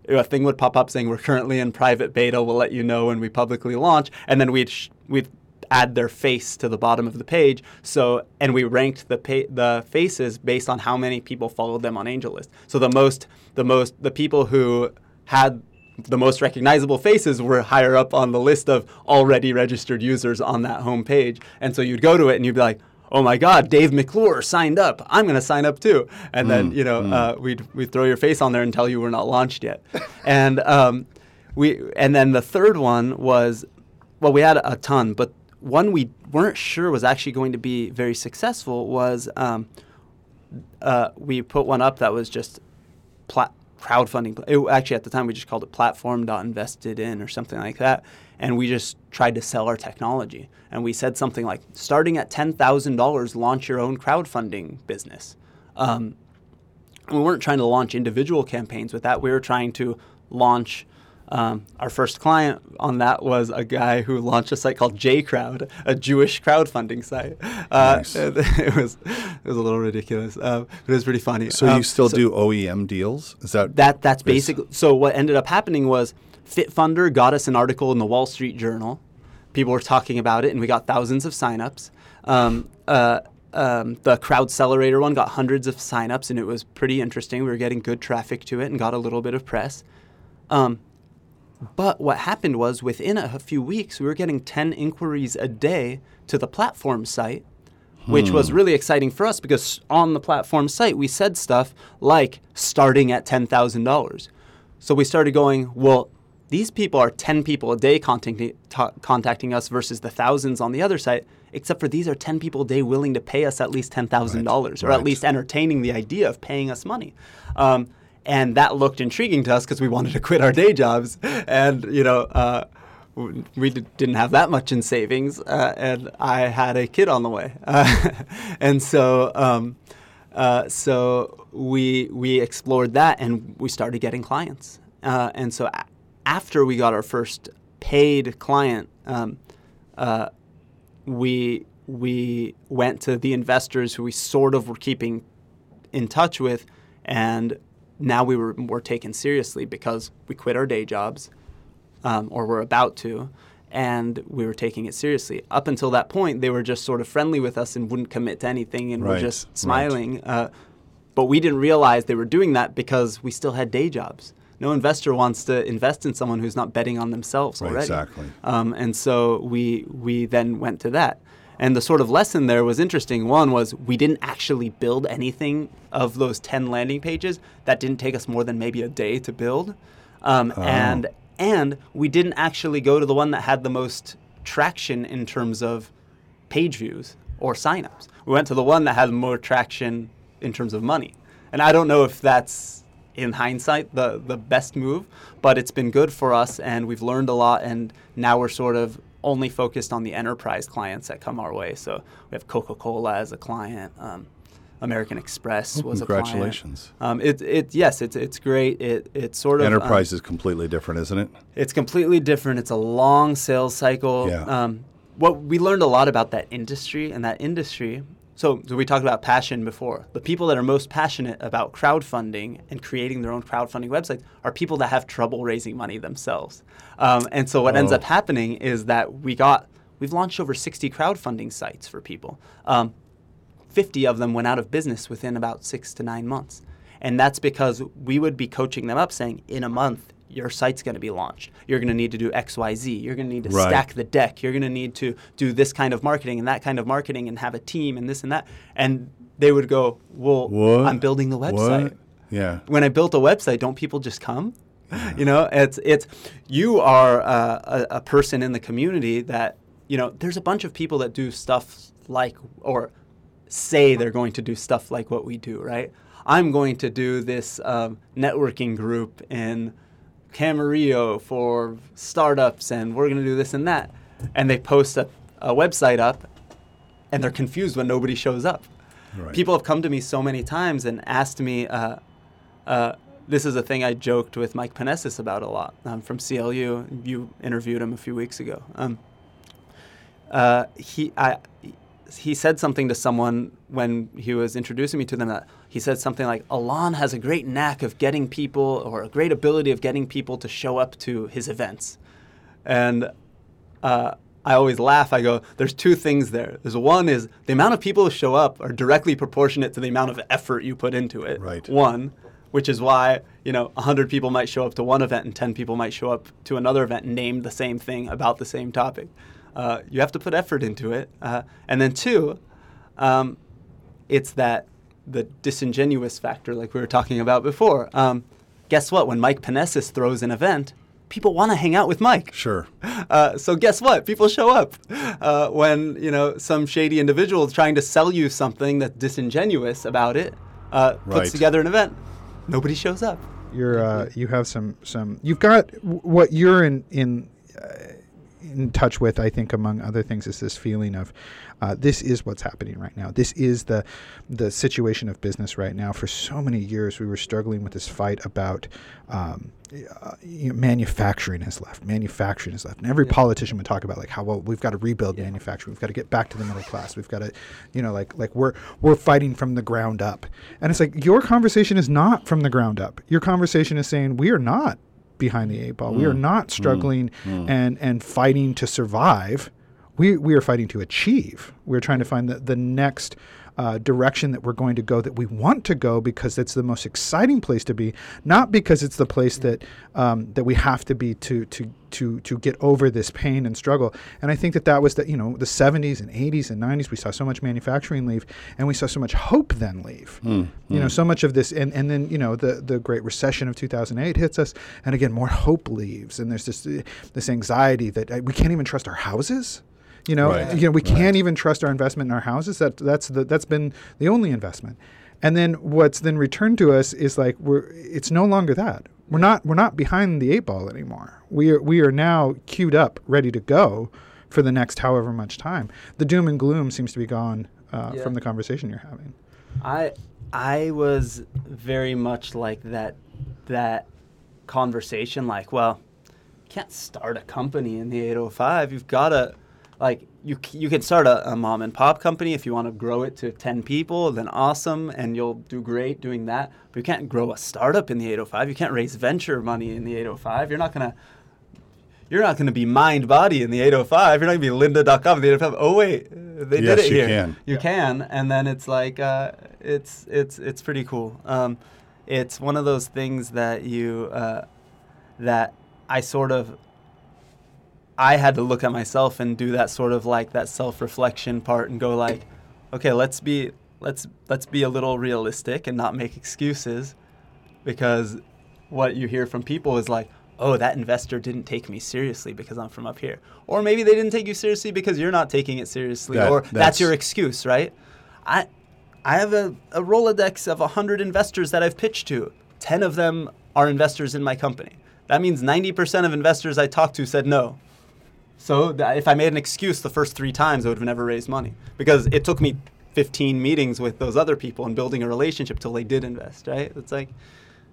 Speaker 3: a thing would pop up saying we're currently in private beta. We'll let you know when we publicly launch, and then we'd sh- we'd add their face to the bottom of the page. So and we ranked the pa- the faces based on how many people followed them on AngelList. So the most the most the people who had the most recognizable faces were higher up on the list of already registered users on that home page. And so you'd go to it and you'd be like, oh my God, Dave McClure signed up. I'm going to sign up too. And then, you know, uh, we'd, we'd throw your face on there and tell you we're not launched yet. and, um, we, and then the third one was, well, we had a ton, but one we weren't sure was actually going to be very successful was um, uh, we put one up that was just plat- crowdfunding. It, actually, at the time, we just called it platform.invested in or something like that. And we just tried to sell our technology. And we said something like, starting at $10,000, launch your own crowdfunding business. Um, we weren't trying to launch individual campaigns with that. We were trying to launch. Um, our first client on that was a guy who launched a site called JCrowd, a Jewish crowdfunding site. Uh,
Speaker 1: Nice.
Speaker 3: It was it was a little ridiculous, uh, but it was pretty funny.
Speaker 1: so
Speaker 3: Um,
Speaker 1: you still
Speaker 3: so
Speaker 1: do OEM deals? Is that
Speaker 3: that? That's basically. So what ended up happening was FitFunder got us an article in the Wall Street Journal. People were talking about it, and we got thousands of signups. Um, uh, um, the Crowdcelerator one got hundreds of signups, and it was pretty interesting. We were getting good traffic to it, and got a little bit of press. Um, but what happened was within a, few weeks, we were getting 10 inquiries a day to the platform site, which was really exciting for us because on the platform site, we said stuff like starting at $10,000. So we started going, well, these people are 10 people a day contacting, ta- contacting us versus the thousands on the other site, except for these are 10 people a day willing to pay us at least $10,000 or
Speaker 1: right.
Speaker 3: at least entertaining the idea of paying us money. Um, and that looked intriguing to us because we wanted to quit our day jobs, and you know, uh, we didn't have that much in savings, uh, and I had a kid on the way, uh, and so um, uh, so we we explored that, and we started getting clients, uh, and so a- after we got our first paid client. Um, uh, we we went to the investors who we sort of were keeping in touch with, and now we were were taken seriously because we quit our day jobs, um, or were about to, and we were taking it seriously. Up until that point, they were just sort of friendly with us and wouldn't commit to anything, and were
Speaker 1: Right,
Speaker 3: just
Speaker 1: right.
Speaker 3: smiling. Uh, but we didn't realize they were doing that because we still had day jobs. No investor wants to invest in someone who's not betting on themselves
Speaker 1: Right,
Speaker 3: already.
Speaker 1: exactly.
Speaker 3: Um, and so we we then went to that. And the sort of lesson there was interesting. One was we didn't actually build anything of those 10 landing pages. That didn't take us more than maybe a day to build. Um, And and we didn't actually go to the one that had the most traction in terms of page views or signups. We went to the one that had more traction in terms of money. And I don't know if that's in hindsight the the best move, but it's been good for us and we've learned a lot and now we're sort of only focused on the enterprise clients that come our way. So we have Coca-Cola as a client. Um, American Express
Speaker 1: Oh,
Speaker 3: was a client.
Speaker 1: congratulations.
Speaker 3: Um, it, it, yes, it's, it's great. It, it's sort of um,
Speaker 1: Enterprise is completely different, isn't it?
Speaker 3: it's completely different. It's a long sales cycle.
Speaker 1: Yeah.
Speaker 3: Um, what we learned a lot about that industry and that industry. So, so we talked about passion before. The people that are most passionate about crowdfunding and creating their own crowdfunding websites are people that have trouble raising money themselves. Um, and so what ends
Speaker 1: Oh.
Speaker 3: up happening is that we got we've launched over 60 crowdfunding sites for people. Um, 50 of them went out of business within about six to nine months. And that's because we would be coaching them up saying, in a month, your site's going to be launched. You're going to need to do XYZ. You're going to need to
Speaker 1: Right.
Speaker 3: stack the deck. You're going to need to do this kind of marketing and that kind of marketing and have a team and this and that. And they would go, Well,
Speaker 1: What?
Speaker 3: I'm building the website
Speaker 1: What? Yeah.
Speaker 3: when I built a website, don't people just come? You know, it's it's you are uh, a, a person in the community that you know. There's a bunch of people that do stuff like or say they're going to do stuff like what we do, right? I'm going to do this um, networking group in Camarillo for startups, and we're going to do this and that, and they post a, a website up, and they're confused when nobody shows up.
Speaker 1: Right.
Speaker 3: People have come to me so many times and asked me. Uh, uh, this is a thing I joked with Mike Panesis about a lot um, from CLU. You interviewed him a few weeks ago. Um, uh, he, I, he said something to someone when he was introducing me to them that he said something like, Alon has a great knack of getting people or a great ability of getting people to show up to his events. And uh, I always laugh. I go, there's two things there. There's one is the amount of people who show up are directly proportionate to the amount of effort you put into it.
Speaker 1: Right.
Speaker 3: One, which is why you know 100 people might show up to one event and 10 people might show up to another event named the same thing about the same topic. Uh, you have to put effort into it. Uh, and then two, um, it's that the disingenuous factor, like we were talking about before. Um, guess what? When Mike Panesis throws an event, people want to hang out with Mike.
Speaker 1: Sure.
Speaker 3: Uh, so guess what? People show up uh, when you know some shady individual is trying to sell you something that's disingenuous about it. Uh, puts together an event, nobody shows up.
Speaker 2: You're uh, you have some some you've got w- what you're in in uh, in touch with. I think among other things is this feeling of uh, this is what's happening right now. This is the the situation of business right now. For so many years, we were struggling with this fight about. Um, uh, you know, manufacturing has left. Manufacturing has left, and every politician would talk about like how well we've got to rebuild manufacturing. We've got to get back to the middle class. We've got to, you know, like like we're we're fighting from the ground up. And it's like your conversation is not from the ground up. Your conversation is saying we are not behind the eight ball. We are mm. not mm. struggling mm. and and fighting to survive. We we are fighting to achieve. We're trying to find the the next. Uh, direction that we're going to go that we want to go because it's the most exciting place to be, not because it's the place that um, that we have to be to to to to get over this pain and struggle. And I think that that was the you know the 70s and 80s and 90s we saw so much manufacturing leave, and we saw so much hope then leave. You know, so much of this, and and then you know the the Great Recession of 2008 hits us, and again more hope leaves, and there's this uh, this anxiety that uh, we can't even trust our houses. You know,
Speaker 1: Right.
Speaker 2: you know, we
Speaker 1: Right.
Speaker 2: can't even trust our investment in our houses. That that's the that's been the only investment. And then what's then returned to us is like we're it's no longer that. We're not we're not behind the eight ball anymore. We are we are now queued up, ready to go for the next however much time. The doom and gloom seems to be gone uh,
Speaker 3: Yeah.
Speaker 2: from the conversation you're having.
Speaker 3: I I was very much like that that conversation like, well, you can't start a company in the 805. You've got to like you you can start a, a mom and pop company if you want to grow it to 10 people, then awesome and you'll do great doing that. But you can't grow a startup in the 805. You can't raise venture money in the 805. You're not going to you're not going to be Mindbody in the 805. You're not going to be lynda.com in the 805. Oh wait, they
Speaker 1: Yes,
Speaker 3: did it
Speaker 1: you
Speaker 3: here.
Speaker 1: can.
Speaker 3: You can, and then it's like uh, it's it's it's pretty cool. Um, it's one of those things that you uh, that I sort of I had to look at myself and do that sort of like that self-reflection part and go like, okay, let's be let's let's be a little realistic and not make excuses because what you hear from people is like, oh, that investor didn't take me seriously because I'm from up here. Or maybe they didn't take you seriously because you're not taking it seriously
Speaker 1: That-
Speaker 3: or that's,
Speaker 1: that's-
Speaker 3: your excuse, right? I I have a, a Rolodex of 100 investors that I've pitched to. 10 of them are investors in my company. That means 90% of investors I talked to said no. So that if I made an excuse the first three times, I would have never raised money because it took me 15 meetings with those other people and building a relationship till they did invest. Right? It's like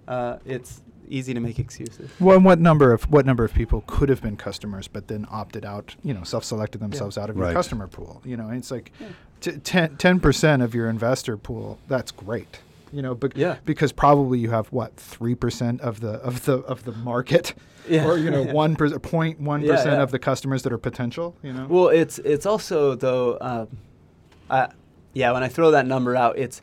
Speaker 3: uh, it's easy to make excuses.
Speaker 2: Well, and what number of what number of people could have been customers, but then opted out? You know, self-selected themselves out of your customer pool. You know, and it's like t- 10 percent of your investor pool. That's great. You know, but
Speaker 3: Yeah.
Speaker 2: because probably you have what three percent of the of the of the market,
Speaker 3: Yeah.
Speaker 2: or you know one per, 0.1
Speaker 3: Yeah,
Speaker 2: percent of the customers that are potential. You know,
Speaker 3: Well, it's it's also though, um, I, yeah. When I throw that number out, it's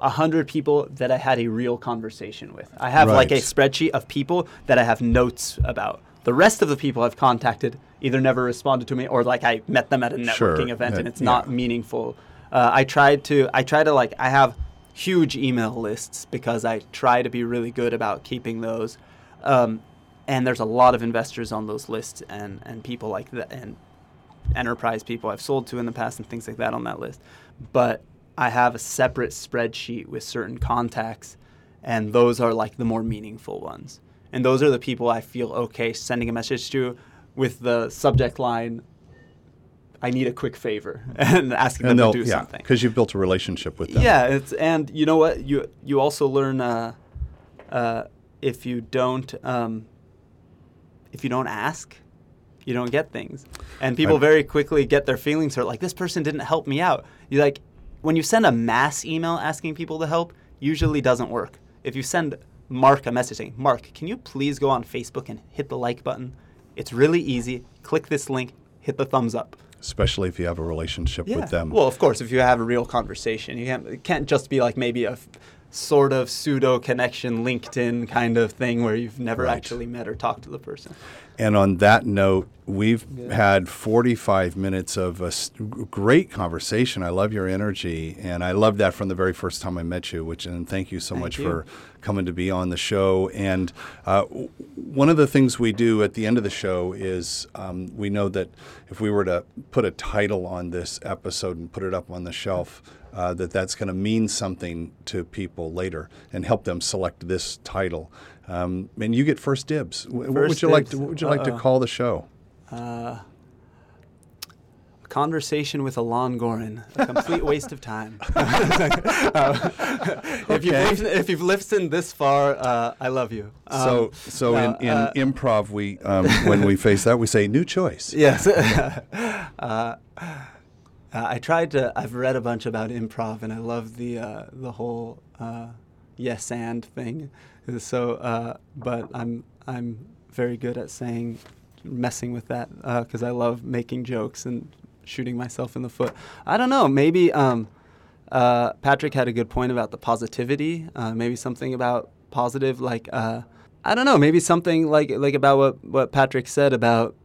Speaker 3: a hundred people that I had a real conversation with. I have like a spreadsheet of people that I have notes about. The rest of the people I've contacted either never responded to me or like I met them at a networking
Speaker 1: Sure,
Speaker 3: event
Speaker 1: uh,
Speaker 3: and it's
Speaker 1: yeah.
Speaker 3: not meaningful. Uh, I tried to I try to like I have huge email lists because I try to be really good about keeping those. Um, and there's a lot of investors on those lists and, and people like that and enterprise people I've sold to in the past and things like that on that list. But I have a separate spreadsheet with certain contacts, and those are like the more meaningful ones. And those are the people I feel okay sending a message to with the subject line, I need a quick favor, and asking
Speaker 1: and
Speaker 3: them to do
Speaker 1: yeah
Speaker 3: something.
Speaker 1: because you've built a relationship with them.
Speaker 3: Yeah, it's and you know what you you also learn uh, uh, if you don't um, if you don't ask, you don't get things, and people
Speaker 1: I-
Speaker 3: very quickly get their feelings hurt. Like this person didn't help me out. You like when you send a mass email asking people to help, usually doesn't work. If you send Mark a message saying, "Mark, can you please go on Facebook and hit the like button?" It's really easy. Click this link, hit the thumbs up.
Speaker 1: especially if you have a relationship with them.
Speaker 3: Well, of course, if you have a real conversation, you can't, it can't just be like maybe a sort of pseudo connection LinkedIn kind of thing where you've never
Speaker 1: Right.
Speaker 3: actually met or talked to the person.
Speaker 1: And on that note, we've had 45 minutes of a great conversation. I love your energy, and I love that from the very first time I met you. Which and thank you so
Speaker 3: Thank
Speaker 1: much
Speaker 3: you.
Speaker 1: for coming to be on the show. And uh, one of the things we do at the end of the show is um, we know that if we were to put a title on this episode and put it up on the shelf. Uh, that that's going to mean something to people later and help them select this title. Um, and you get first dibs. Wh- what would
Speaker 3: First
Speaker 1: you like to? What would you like to call the show?
Speaker 3: Uh, a conversation with Alon Gorin, a complete waste of time. Uh, if, you've listened, if you've listened this far, uh, I love you.
Speaker 1: so,
Speaker 3: Um,
Speaker 1: so
Speaker 3: no,
Speaker 1: in, in
Speaker 3: uh,
Speaker 1: improv, we um, when we face that, we say new choice.
Speaker 3: Yes. Uh, uh, I tried to. I've read a bunch about improv, and I love the uh, the whole uh, yes and thing. So, uh, but I'm I'm very good at saying, messing with that because I love making jokes and shooting myself in the foot. I don't know. Maybe um, uh, Patrick had a good point about the positivity. Uh, maybe something about positive, like uh, I don't know. Maybe something like like about what what Patrick said about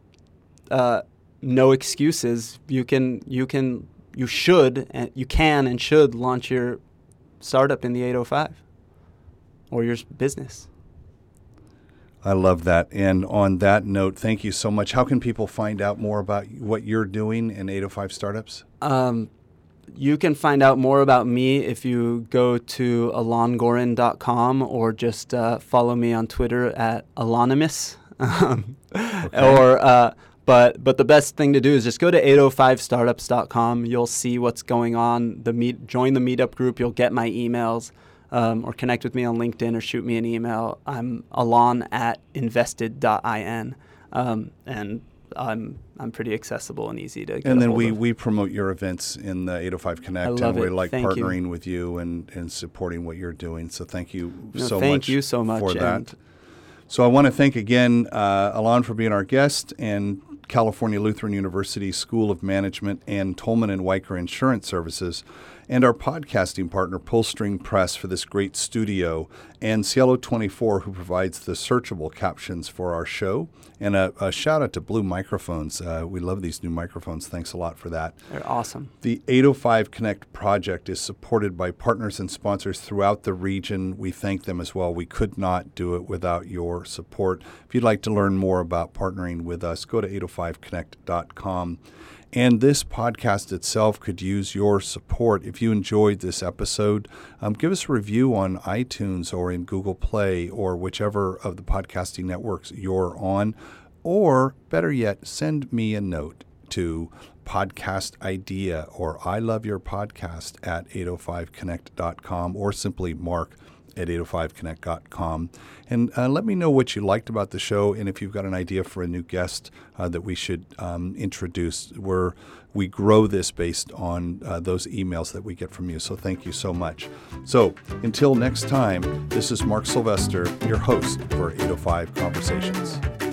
Speaker 3: uh, no excuses. You can, you can, you should, and you can and should launch your startup in the 805 or your business.
Speaker 1: I love that. And on that note, thank you so much. How can people find out more about what you're doing in 805 Startups?
Speaker 3: Um, you can find out more about me if you go to alongorin.com or just uh, follow me on Twitter at Alonymous. Um, Or, uh, but but the best thing to do is just go to 805startups.com. You'll see what's going on. The meet, join the meetup group. You'll get my emails. Um, or connect with me on LinkedIn or shoot me an email. I'm alon at invested.in. Um, and I'm I'm pretty accessible and easy to get
Speaker 1: And then we,
Speaker 3: of.
Speaker 1: we promote your events in the 805 Connect,
Speaker 3: love
Speaker 1: and we
Speaker 3: it.
Speaker 1: like
Speaker 3: Thank you.
Speaker 1: partnering with you and, and supporting what you're doing. So thank you
Speaker 3: No,
Speaker 1: so
Speaker 3: thank
Speaker 1: much.
Speaker 3: you so much,
Speaker 1: for that. So I want to thank again uh, Alon for being our guest and California Lutheran University School of Management and Tolman and Wiker Insurance Services. And our podcasting partner, Pullstring Press, for this great studio, and Cielo 24, who provides the searchable captions for our show. And a, a shout out to Blue Microphones. Uh, we love these new microphones. Thanks a lot for that.
Speaker 3: They're awesome.
Speaker 1: The 805 Connect project is supported by partners and sponsors throughout the region. We thank them as well. We could not do it without your support. If you'd like to learn more about partnering with us, go to 805connect.com. And this podcast itself could use your support. If you enjoyed this episode, um, give us a review on iTunes or in Google Play or whichever of the podcasting networks you're on. Or better yet, send me a note to podcast idea or I love your podcast at 805connect.com or simply mark at 805connect.com. And uh, let me know what you liked about the show and if you've got an idea for a new guest uh, that we should um, introduce. We're, we grow this based on uh, those emails that we get from you. So thank you so much. So until next time, this is Mark Sylvester, your host for 805 Conversations.